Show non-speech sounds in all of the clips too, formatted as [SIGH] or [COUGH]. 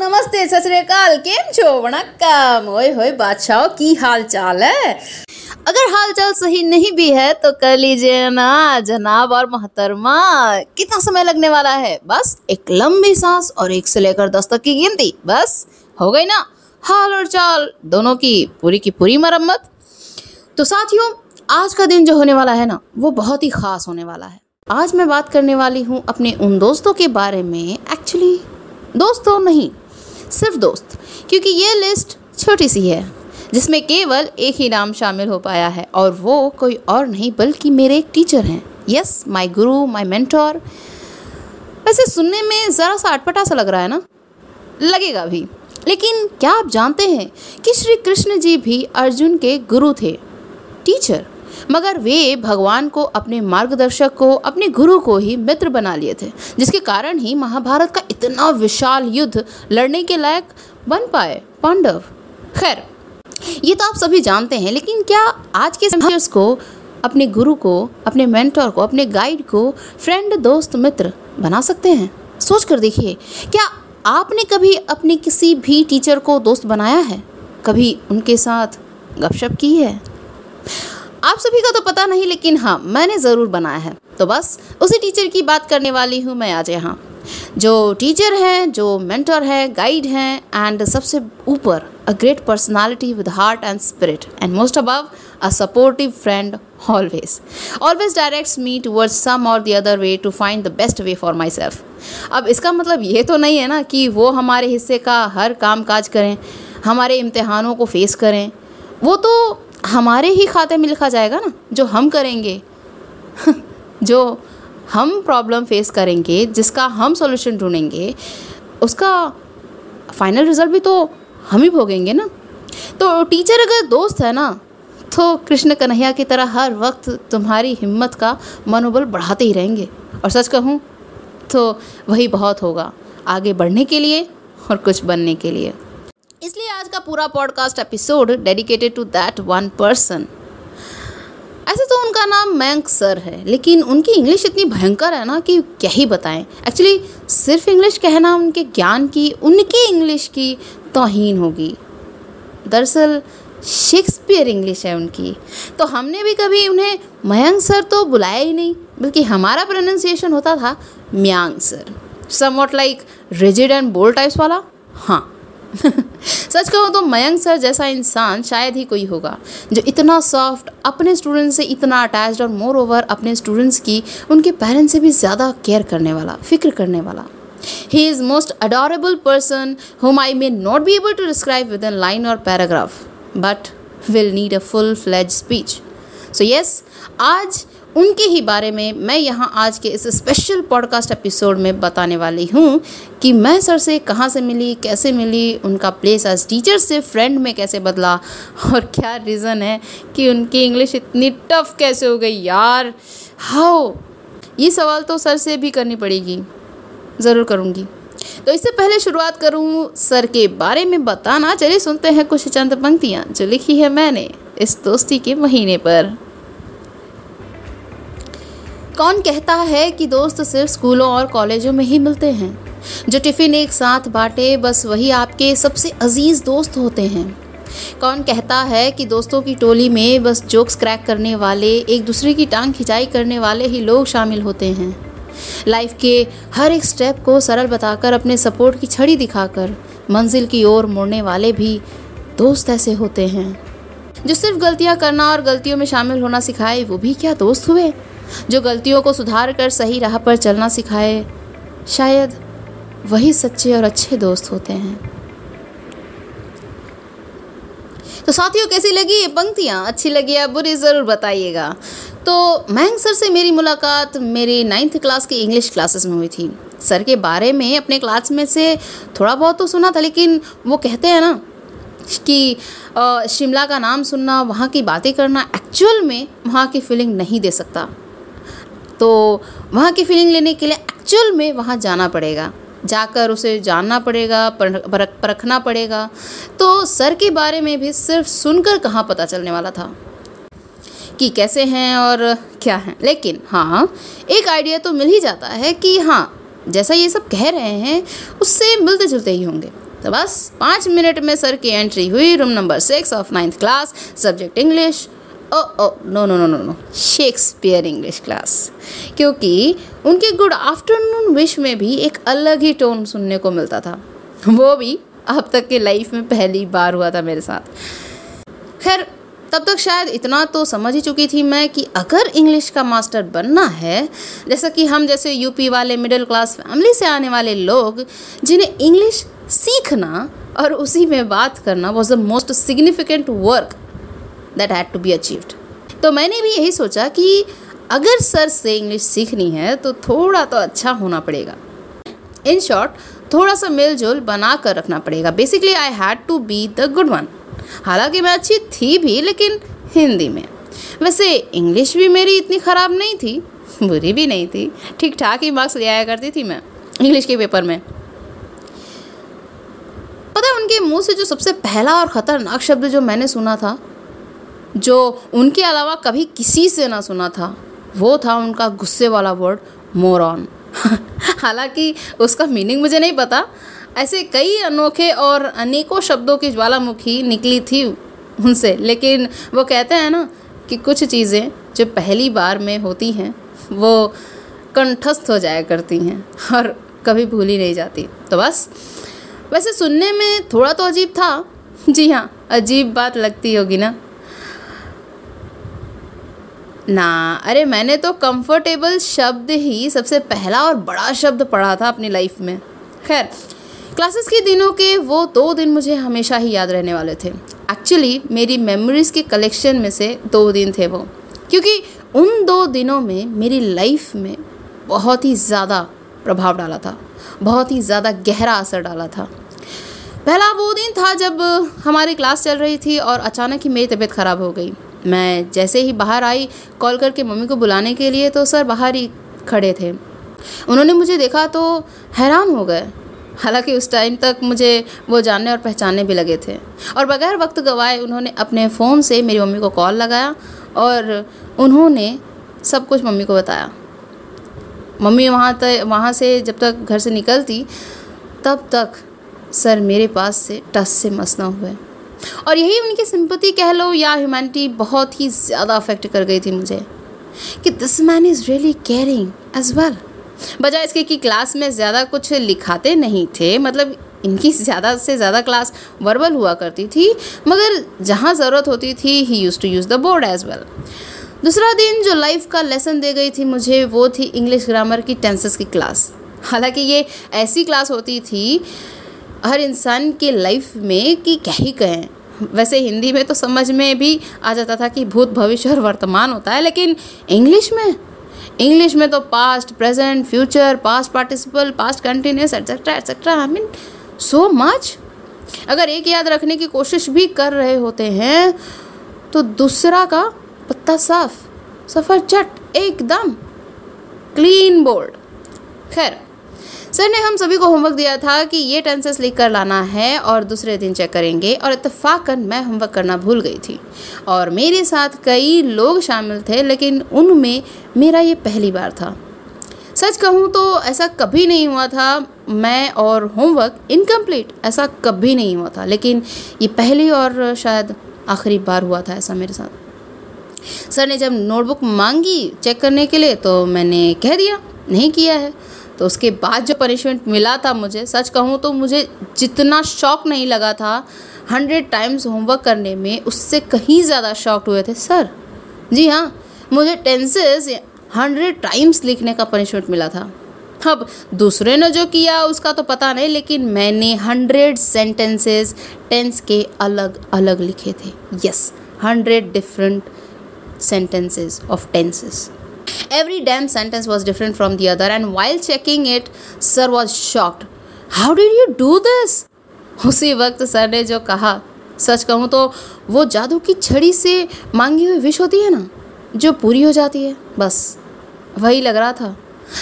नमस्ते, सत श्रीकाल केम छो? वणक्कम। ओए होए, बादशाह, की हाल चाल है? अगर हाल चाल सही नहीं भी है तो कर लीजिए ना जनाब और मोहतरमा। कितना समय लगने वाला है? बस एक लंबी सांस और एक से लेकर दस तक की गिनती। बस, हो गई ना? हाल और चाल, दोनों की पूरी की पूरी मरम्मत। तो साथियों, आज का दिन जो होने वाला है ना, वो बहुत ही ख़ास होने वाला है। आज मैं बात करने वाली हूँ अपने उन दोस्तों के बारे में। एक्चुअली, दोस्तों नहीं सिर्फ़ दोस्त, क्योंकि ये लिस्ट छोटी सी है, जिसमें केवल एक ही नाम शामिल हो पाया है, और वो कोई और नहीं, बल्कि मेरे एक टीचर हैं। Yes my guru my mentor वैसे सुनने में ज़रा सा अटपटा सा लग रहा है ना? लगेगा भी। लेकिन क्या आप जानते हैं कि श्री कृष्ण जी भी अर्जुन के गुरु थे? टीचर मगर वे भगवान को, अपने मार्गदर्शक को, अपने गुरु को ही मित्र बना लिए थे, जिसके कारण ही महाभारत का इतना विशाल युद्ध लड़ने के लायक बन पाए पांडव। खैर, ये तो आप सभी जानते हैं, लेकिन क्या आज के समर्स को, अपने गुरु को, अपने मेंटर को, अपने गाइड को फ्रेंड दोस्त, मित्र बना सकते हैं? सोच कर देखिए, क्या आपने कभी अपने किसी भी टीचर को दोस्त बनाया है? कभी उनके साथ गपशप की है? आप सभी का तो पता नहीं, लेकिन हाँ मैंने ज़रूर बनाया है। तो बस, उसी टीचर की बात करने वाली हूँ मैं आज यहाँ। जो टीचर हैं, जो मेंटर है गाइड हैं एंड सबसे ऊपर a great personality with heart and spirit and most above a supportive friend always always directs me towards some or the other way to find the best way for myself अब इसका मतलब ये तो नहीं है ना कि वो हमारे हिस्से का हर काम काज करें, हमारे इम्तहानों को फेस करें। वो तो हमारे ही खाते में लिखा जाएगा ना, जो हम करेंगे, [LAUGHS] जो हम प्रॉब्लम फेस करेंगे, जिसका हम सॉल्यूशन ढूंढेंगे, उसका फाइनल रिज़ल्ट भी तो हम ही भोगेंगे ना। तो टीचर अगर दोस्त है ना तो कृष्ण कन्हैया की तरह हर वक्त तुम्हारी हिम्मत का मनोबल बढ़ाते ही रहेंगे। और सच कहूँ तो वही बहुत होगा, आगे बढ़ने के लिए और कुछ बनने के लिए। का पूरा podcast episode dedicated to that one person ऐसे तो उनका नाम मयंक सर है, लेकिन उनकी इंग्लिश इतनी भयंकर है ना कि क्या ही बताएँ। एक्चुअली सिर्फ़ इंग्लिश कहना उनके ज्ञान की, उनकी इंग्लिश की तोहीन होगी। दरअसल शेक्सपियर इंग्लिश है उनकी। तो हमने भी कभी उन्हें मयंक सर तो बुलाया ही नहीं, बल्कि हमारा प्रोनाउंसिएशन होता था Mayank sir. Somewhat like rigid and bold types वाला? हाँ [LAUGHS] सच कहूँ तो मयंक सर जैसा इंसान शायद ही कोई होगा, जो इतना सॉफ्ट अपने स्टूडेंट्स से इतना अटैच्ड और मोर ओवर अपने स्टूडेंट्स की, उनके पेरेंट्स से भी ज़्यादा केयर करने वाला, फ़िक्र करने वाला। He is most adorable person whom I may not be able to describe within line or paragraph but will need a full fledged speech so yes आज उनके ही बारे में मैं यहाँ आज के इस स्पेशल पॉडकास्ट एपिसोड में बताने वाली हूँ कि मैं सर से कहाँ से मिली, कैसे मिली, उनका प्लेस एज टीचर से फ्रेंड में कैसे बदला और क्या रीज़न है कि उनकी इंग्लिश इतनी टफ कैसे हो गई यार। हाउ ये सवाल तो सर से भी करनी पड़ेगी। ज़रूर करूँगी। तो इससे पहले शुरुआत करूँ सर के बारे में बताना। चलिए सुनते हैं कुछ चंद पंक्तियाँ जो लिखी है मैंने इस दोस्ती के महीने पर। कौन कहता है कि दोस्त सिर्फ़ स्कूलों और कॉलेजों में ही मिलते हैं? जो टिफ़िन एक साथ बांटे, बस वही आपके सबसे अज़ीज़ दोस्त होते हैं। कौन कहता है कि दोस्तों की टोली में बस जोक्स क्रैक करने वाले, एक दूसरे की टांग खिंचाई करने वाले ही लोग शामिल होते हैं। लाइफ के हर एक स्टेप को सरल बताकर, अपने सपोर्ट की छड़ी दिखाकर, मंजिल की ओर मोड़ने वाले भी दोस्त ऐसे होते हैं। जो सिर्फ़ गलतियाँ करना और गलतियों में शामिल होना सिखाए, वो भी क्या दोस्त हुए? जो गलतियों को सुधार कर सही राह पर चलना सिखाए, शायद वही सच्चे और अच्छे दोस्त होते हैं। तो साथियों, कैसी लगी ये पंक्तियाँ? अच्छी लगी या बुरी, ज़रूर बताइएगा। तो मैंग सर से मेरी मुलाकात मेरी नाइन्थ क्लास की इंग्लिश क्लासेस में हुई थी। सर के बारे में अपने क्लास में से थोड़ा बहुत तो सुना था, लेकिन वो कहते हैं ना कि शिमला का नाम सुनना, वहाँ की बातें करना एक्चुअल में वहाँ की फीलिंग नहीं दे सकता। तो वहाँ की फीलिंग लेने के लिए एक्चुअल में वहाँ जाना पड़ेगा। जाकर उसे जानना पड़ेगा परखना पड़ेगा। तो सर के बारे में भी सिर्फ़ सुनकर कहाँ पता चलने वाला था? कि कैसे हैं और क्या हैं? लेकिन हाँ एक आइडिया तो मिल ही जाता है कि हाँ जैसा ये सब कह रहे हैं, उससे मिलते जुलते ही होंगे। तो बस, पाँच मिनट में सर की एंट्री हुई room number six of ninth class subject English oh oh no no no no no Shakespeare English class क्योंकि उनके गुड आफ्टरनून विश में भी एक अलग ही टोन सुनने को मिलता था। वो भी अब तक के लाइफ में पहली बार हुआ था मेरे साथ। खैर, तब तक शायद इतना तो समझ ही चुकी थी मैं कि अगर इंग्लिश का मास्टर बनना है, जैसा कि हम जैसे यूपी वाले मिडिल क्लास फैमिली से आने वाले लोग, जिन्हें इंग्लिश सीखना और उसी में बात करना was the most significant work that had to be achieved तो मैंने भी यही सोचा कि अगर सर से इंग्लिश सीखनी है तो थोड़ा तो अच्छा होना पड़ेगा। इन शॉर्ट थोड़ा सा मेल जोल बना कर रखना पड़ेगा। Basically I had to be the good one हालाँकि मैं अच्छी थी भी, लेकिन हिंदी में। वैसे इंग्लिश भी मेरी इतनी ख़राब नहीं थी, बुरी भी नहीं थी। ठीक ठाक ही मार्क्स ले आया करती थी मैं इंग्लिश के पेपर में। पता है, उनके मुँह से जो सबसे पहला और ख़तरनाक शब्द जो मैंने सुना था जो उनके अलावा कभी किसी से ना सुना था, वो था उनका गुस्से वाला वर्ड मोरॉन [LAUGHS] हालाँकि उसका मीनिंग मुझे नहीं पता। ऐसे कई अनोखे और अनेकों शब्दों की ज्वालामुखी निकली थी उनसे, लेकिन वो कहते हैं ना कि कुछ चीज़ें जो पहली बार में होती हैं, वो कंठस्थ हो जाया करती हैं और कभी भूली नहीं जाती। तो बस, वैसे सुनने में थोड़ा तो अजीब था। जी हाँ अजीब बात लगती होगी ना। ना। अरे, मैंने तो कंफर्टेबल शब्द ही सबसे पहला और बड़ा शब्द पढ़ा था अपनी लाइफ में। खैर क्लासेस के दिनों के वो दो दिन मुझे हमेशा ही याद रहने वाले थे। एक्चुअली मेरी मेमोरीज़ के कलेक्शन में से दो दिन थे वो। क्योंकि उन दो दिनों में मेरी लाइफ में बहुत ही ज़्यादा प्रभाव डाला था। बहुत ही ज़्यादा गहरा असर डाला था। पहला वो दिन था जब हमारी क्लास चल रही थी और अचानक ही मेरी तबीयत ख़राब हो गई। मैं जैसे ही बाहर आई कॉल करके मम्मी को बुलाने के लिए तो सर बाहर ही खड़े थे। उन्होंने मुझे देखा तो हैरान हो गए। हालाँकि उस टाइम तक मुझे वो जानने और पहचानने भी लगे थे। और बगैर वक्त गवाए उन्होंने अपने फ़ोन से मेरी मम्मी को कॉल लगाया और उन्होंने सब कुछ मम्मी को बताया। मम्मी वहाँ तक वहाँ से जब तक घर से निकलती, तब तक सर मेरे पास से टस से मस ना हुए। और यही उनकी सिंपति कह लो या ह्यूमैनिटी बहुत ही ज़्यादा अफेक्ट कर गई थी मुझे कि this man is really caring as well बजाय इसके कि क्लास में ज़्यादा कुछ लिखाते नहीं थे मतलब इनकी [LAUGHS] ज़्यादा से ज़्यादा क्लास वर्बल हुआ करती थी, मगर जहाँ ज़रूरत होती थी he use to use the board as well दूसरा दिन जो लाइफ का लेसन दे गई थी मुझे, वो थी इंग्लिश ग्रामर की टेंसेस की क्लास हालाँकि ये ऐसी क्लास होती थी हर इंसान के लाइफ में कि क्या ही कहें। वैसे हिंदी में तो समझ में भी आ जाता था कि भूत भविष्य और वर्तमान होता है, लेकिन इंग्लिश में? इंग्लिश में तो past present future past participle past continuous etcetera etcetera I mean so much अगर एक याद रखने की कोशिश भी कर रहे होते हैं तो दूसरा का पत्ता साफ़ सफ़र चट एकदम क्लीन बोल्ड खैर सर, ने हम सभी को होमवर्क दिया था कि ये टेंसेस लिख कर लाना है और दूसरे दिन चेक करेंगे और इतफाक़न मैं होमवर्क करना भूल गई थी। और मेरे साथ कई लोग शामिल थे, लेकिन उनमें मेरा ये पहली बार था। सच कहूँ तो ऐसा कभी नहीं हुआ था। मैं और होमवर्क इनकम्प्लीट ऐसा कभी नहीं हुआ था। लेकिन ये पहली और शायद आखिरी बार हुआ था ऐसा मेरे साथ। सर, ने जब नोटबुक मांगी चेक करने के लिए तो मैंने कह दिया, नहीं किया है। तो उसके बाद जो पनिशमेंट मिला था मुझे, सच कहूँ तो मुझे जितना शौक नहीं लगा था हंड्रेड टाइम्स होमवर्क करने में उससे कहीं ज़्यादा शॉक्ड हुए थे सर जी हाँ मुझे टेंसेस हंड्रेड टाइम्स लिखने का पनिशमेंट मिला था। अब दूसरे ने जो किया उसका तो पता नहीं, लेकिन मैंने हंड्रेड सेंटेंसेस टेंस के अलग अलग लिखे थे। Yes hundred different sentences of tenses. Every damn sentence was different from the other, and while checking it, sir was shocked. How did you do this? [LAUGHS] उसी वक्त सर ने जो कहा सच कहूँ तो वो जादू की छड़ी से मांगी हुई विश होती है ना जो पूरी हो जाती है बस वही लग रहा था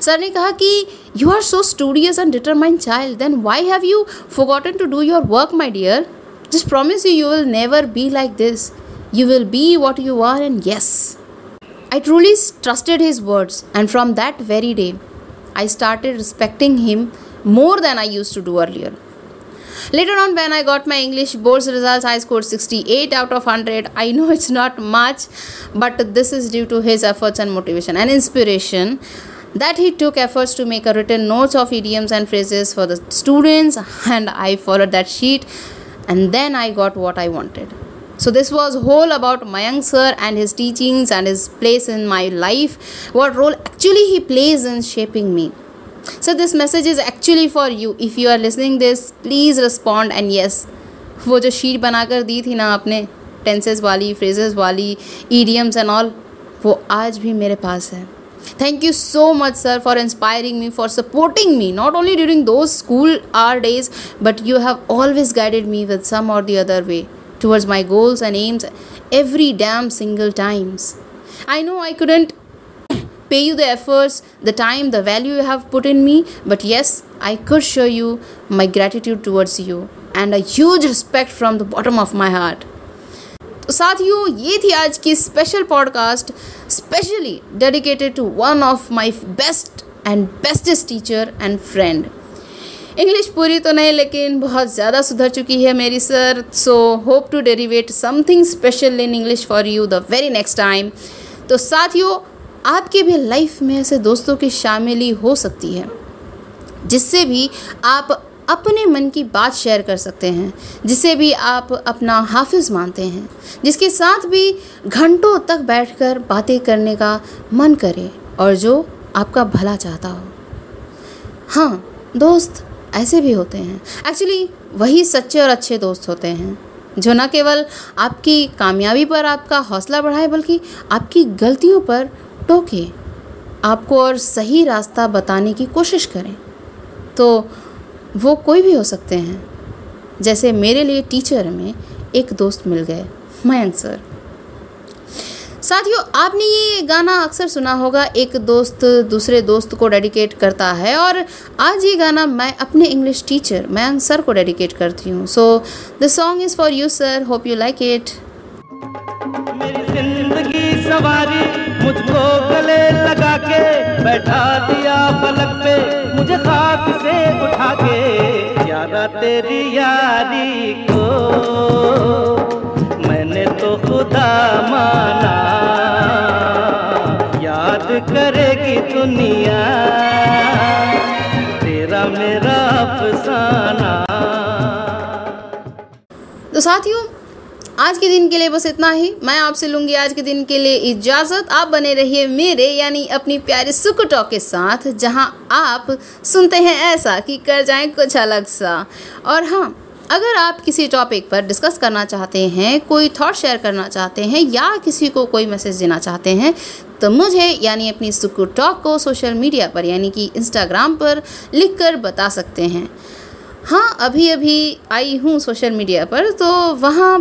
सर ने कहा कि you are so studious and determined child then why have you forgotten to do your work my dear just promise you you will never be like this you will be what you are and yes I truly trusted his words, and from that very day, I started respecting him more than I used to do earlier. Later on, when I got my English boards results, I scored 68 out of 100. I know it's not much, but this is due to his efforts and motivation and inspiration that he took efforts to make a written notes of idioms and phrases for the students and i followed that sheet and then i got what i wanted so this was whole about Mayank sir and his teachings and his place in my life what role actually he plays in shaping me so this message is actually for you if you are listening this please respond and yes वो जो sheet बनाकर दी थी ना आपने tenses वाली phrases वाली idioms and all वो आज भी मेरे पास है Thank you so much, sir, for inspiring me, for supporting me, not only during those school hour days, but you have always guided me with some or the other way towards my goals and aims every damn single times. I know I couldn't pay you the efforts, the time, the value you have put in me, but yes, I could show you my gratitude towards you and a huge respect from the bottom of my heart. तो साथियों ये थी आज की special podcast specially dedicated to one of my best and bestest teacher and friend English पूरी तो नहीं, लेकिन बहुत ज़्यादा सुधर चुकी है मेरी sir so hope to derivate something special in English for you the very next time तो साथियों, आपके भी लाइफ में ऐसे दोस्तों की शामिली हो सकती है, जिससे भी आप अपने मन की बात शेयर कर सकते हैं, जिसे भी आप अपना हाफिज़ मानते हैं, जिसके साथ भी घंटों तक बैठकर बातें करने का मन करे और जो आपका भला चाहता हो। हाँ दोस्त ऐसे भी होते हैं। एक्चुअली वही सच्चे और अच्छे दोस्त होते हैं, जो न केवल आपकी कामयाबी पर आपका हौसला बढ़ाए, बल्कि आपकी गलतियों पर टोके, आपको और सही रास्ता बताने की कोशिश करें। तो वो कोई भी हो सकते हैं। जैसे मेरे लिए टीचर में एक दोस्त मिल गए, मयंक सर। साथियों, आपने ये गाना अक्सर सुना होगा, एक दोस्त दूसरे दोस्त को डेडिकेट करता है और आज ये गाना मैं अपने इंग्लिश टीचर मयंक सर को डेडिकेट करती हूँ। So the song is for you sir hope you like it सवारी मुझको गले लगा के बैठा दिया पलक पे, मुझे खाक से उठा के यारा तेरी यारी को खुदा माना। याद करेगी दुनिया, तेरा मेरा अफसाना। तो साथियों, आज के दिन के लिए बस इतना ही। मैं आपसे लूँगी आज के दिन के लिए इजाज़त। आप बने रहिए मेरे, यानी अपनी प्यारी सुख टॉक के साथ, जहाँ आप सुनते हैं ऐसा कि कर जाएँ कुछ अलग सा। और हाँ अगर आप किसी टॉपिक पर डिस्कस करना चाहते हैं, कोई थॉट शेयर करना चाहते हैं, या किसी को कोई मैसेज देना चाहते हैं तो मुझे यानी अपनी सुकू टॉक को सोशल मीडिया पर, यानी कि इंस्टाग्राम पर लिख कर बता सकते हैं। हाँ अभी अभी आई हूँ सोशल मीडिया पर तो वहाँ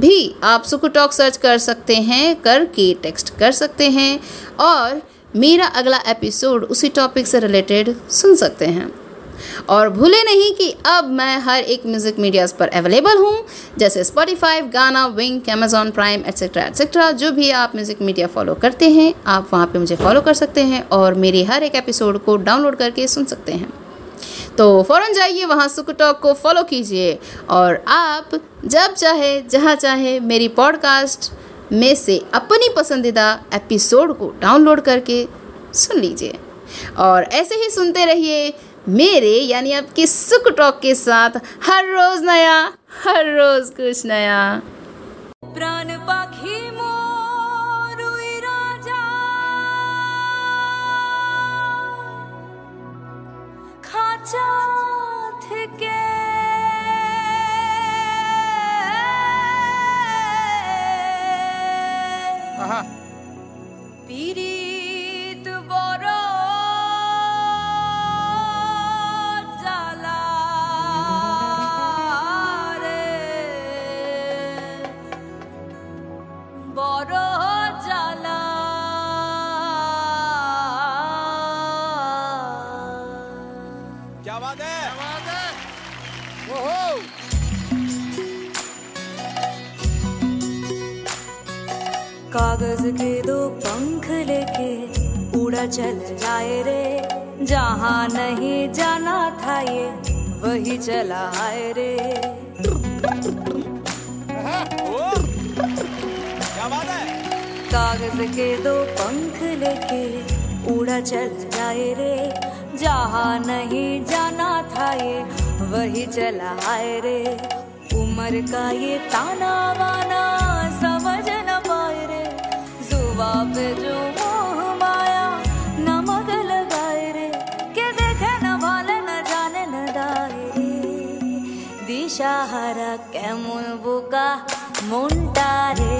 भी आप सुकू टॉक सर्च कर सकते हैं, करके टेक्स्ट कर सकते हैं, और मेरा अगला एपिसोड उसी टॉपिक से रिलेटेड सुन सकते हैं। और भूले नहीं कि अब मैं हर एक म्यूज़िक मीडियाज़ पर अवेलेबल हूँ, जैसे Spotify Gaana Wynk Amazon Prime etcetera etcetera जो भी आप म्यूज़िक मीडिया फॉलो करते हैं, आप वहाँ पर मुझे फॉलो कर सकते हैं और मेरे हर एक एपिसोड को डाउनलोड करके सुन सकते हैं। तो फ़ौरन जाइए वहाँ सुकटॉक को फॉलो कीजिए और आप जब चाहे, जहाँ चाहे मेरी पॉडकास्ट में से अपनी पसंदीदा एपिसोड को डाउनलोड करके सुन लीजिए। और ऐसे ही सुनते रहिए मेरे, यानी आपके सुख टॉक के साथ हर रोज़ नया, हर रोज़ कुछ नया। प्राण पाखी कागज़ के दो पंख लेके उड़ा चल जाए रे। जहाँ नहीं जाना था ये, वही चला आए रे। कागज़ के दो पंख लेके उड़ा चल जाए रे। जहाँ नहीं जाना था ये, वही चला आए रे। उम्र का ये ताना वाना দিশাহারা কেমন বোকা? মনটা রে